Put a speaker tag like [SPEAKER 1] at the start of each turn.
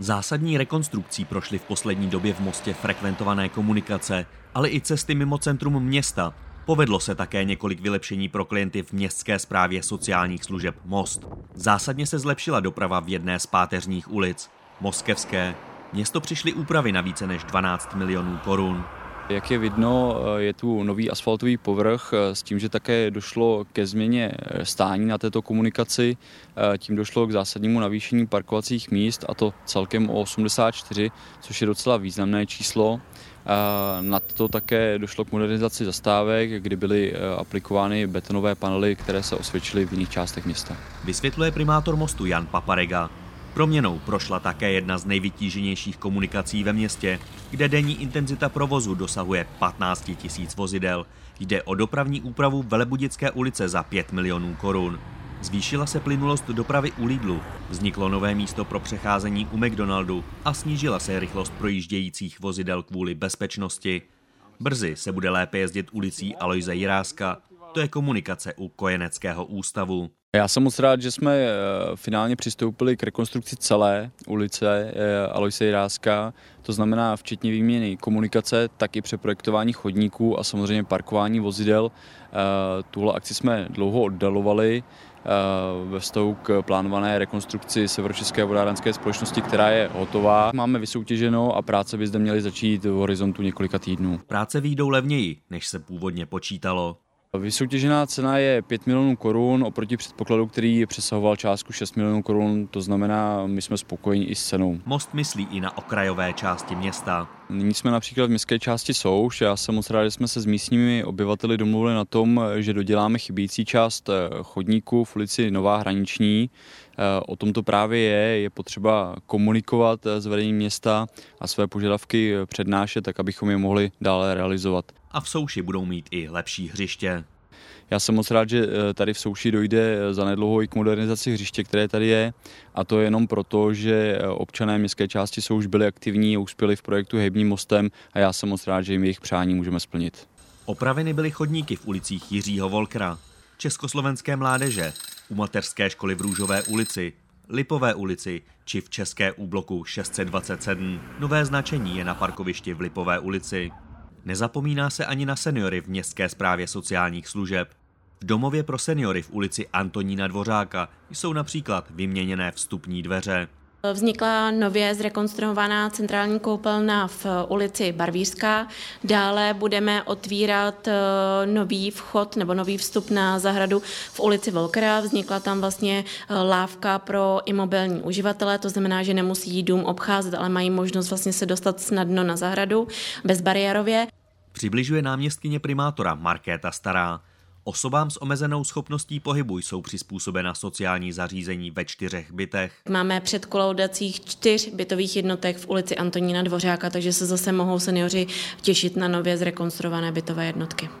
[SPEAKER 1] Zásadní rekonstrukcí prošly v poslední době v Mostě frekventované komunikace, ale i cesty mimo centrum města. Povedlo se také několik vylepšení pro klienty v městské správě sociálních služeb Most. Zásadně se zlepšila doprava v jedné z páteřních ulic, Moskevské. Město přišly úpravy na více než 12 milionů korun.
[SPEAKER 2] Jak je vidno, je tu nový asfaltový povrch s tím, že také došlo ke změně stání na této komunikaci. Tím došlo k zásadnímu navýšení parkovacích míst a to celkem o 84, což je docela významné číslo. Na to také došlo k modernizaci zastávek, kdy byly aplikovány betonové panely, které se osvědčily v jiných částech města.
[SPEAKER 1] Vysvětluje primátor mostu Jan Paparega. Proměnou prošla také jedna z nejvytíženějších komunikací ve městě, kde denní intenzita provozu dosahuje 15 tisíc vozidel. Jde o dopravní úpravu Velebudické ulice za 5 milionů korun. Zvýšila se plynulost dopravy u Lidlu, vzniklo nové místo pro přecházení u McDonaldu a snížila se rychlost projíždějících vozidel kvůli bezpečnosti. Brzy se bude lépe jezdit ulicí Alojze Jiráska, to je komunikace u Kojeneckého ústavu.
[SPEAKER 2] Já jsem moc rád, že jsme eh, finálně přistoupili k rekonstrukci celé ulice eh, Aloise Jiráska, to znamená včetně výměny komunikace, tak i přeprojektování chodníků a samozřejmě parkování vozidel. Eh, tuhle akci jsme dlouho oddalovali ve vztahu k plánované rekonstrukci Severočeské vodárenské společnosti, která je hotová. Máme vysoutěženo a práce by zde měly začít v horizontu několika týdnů.
[SPEAKER 1] Práce výjdou levněji, než se původně počítalo.
[SPEAKER 2] Vysoutěžená cena je 5 milionů korun oproti předpokladu, který přesahoval částku 6 milionů korun, to znamená, my jsme spokojeni i s cenou.
[SPEAKER 1] Most myslí i na okrajové části města.
[SPEAKER 2] Nyní jsme například v městské části Souš. Já jsem moc rád, že jsme se s místními obyvateli domluvili na tom, že doděláme chybějící část eh, chodníku v ulici Nová hraniční. Eh, o tom to právě je. Je potřeba komunikovat eh, s vedením města a své požadavky přednášet, tak abychom je mohli dále realizovat.
[SPEAKER 1] A v Souši budou mít i lepší hřiště.
[SPEAKER 2] Já jsem moc rád, že tady v Souši dojde zanedlouho i k modernizaci hřiště, které tady je. A to jenom proto, že občané městské části Souš byli aktivní a uspěli v projektu Hejbním mostem a já jsem moc rád, že jim jejich přání můžeme splnit.
[SPEAKER 1] Opraveny byly chodníky v ulicích Jiřího Volkra, Československé mládeže, u mateřské školy v Růžové ulici, Lipové ulici či v České úbloku 627. Nové značení je na parkovišti v Lipové ulici. Nezapomíná se ani na seniory v městské správě sociálních služeb. V domově pro seniory v ulici Antonína Dvořáka jsou například vyměněné vstupní dveře.
[SPEAKER 3] Vznikla nově zrekonstruovaná centrální koupelna v ulici Barvířská. Dále budeme otvírat eh, nový vchod nebo nový vstup na zahradu v ulici Volkera. Vznikla tam vlastně eh, lávka pro imobilní uživatele, to znamená, že nemusí dům obcházet, ale mají možnost vlastně se dostat snadno na zahradu bezbariérově.
[SPEAKER 1] Přibližuje náměstkyně primátora Markéta Stará. Osobám s omezenou schopností pohybu jsou přizpůsobena sociální zařízení ve čtyřech bytech.
[SPEAKER 3] Máme předkolaudacích čtyř bytových jednotek v ulici Antonína Dvořáka, takže se zase mohou seniori těšit na nově zrekonstruované bytové jednotky.